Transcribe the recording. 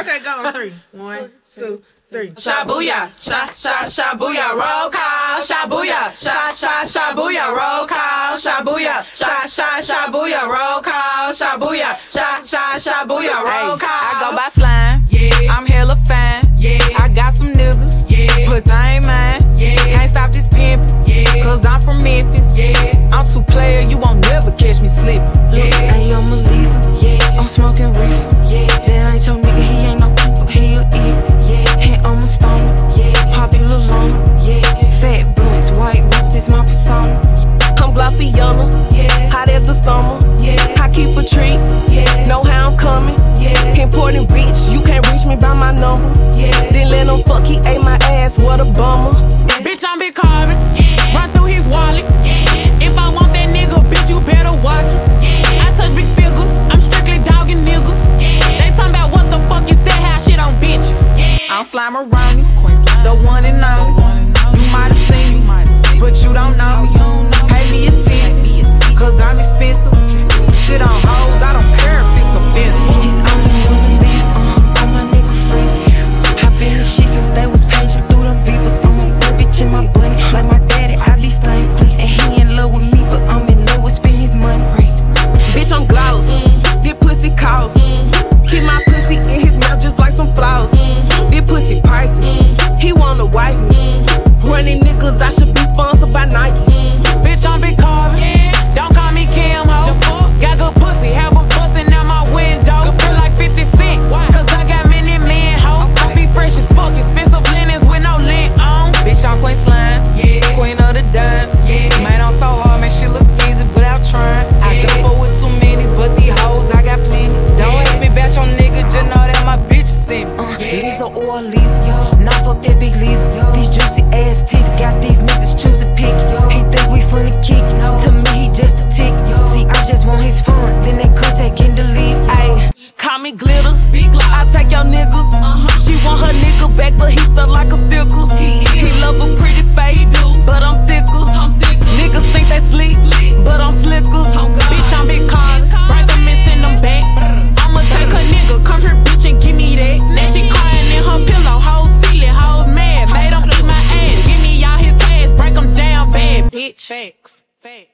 Okay, go on three. One, two, three. Shabooya, sha sha shabooya, roll call. Shabooya, sha sha shabooya, roll call. Shabooya, sha sha shabooya, roll call. Shabooya, sha sha shabooya, roll call. I go by slime. Yeah. I'm hella fine. Yeah. I got some niggas. Yeah. But they ain't mine. Me by. Yeah. Then let him fuck, he ate my ass, what a bummer. Bitch, I'm Big Carvin. Yeah. Run through his wallet. Yeah. If I want that nigga, bitch, you better watch it. Yeah. I touch big figures. I'm strictly dogging niggas. Yeah. They talking about what the fuck is that? How shit on bitches. I'm slime you, the one and only. Pussy pricey. He wanna wife me. Or Lisa, nah fuck that big Lisa. These juicy ass titties got these niggas choosing pick. He think we finna kick, to me he just a tick. See, I just want his funds, then they contact and delete. Ayy, call me glitter. I take your nigga. She want her nigga back, but he stuck like a sticker. He, fakes. Fake.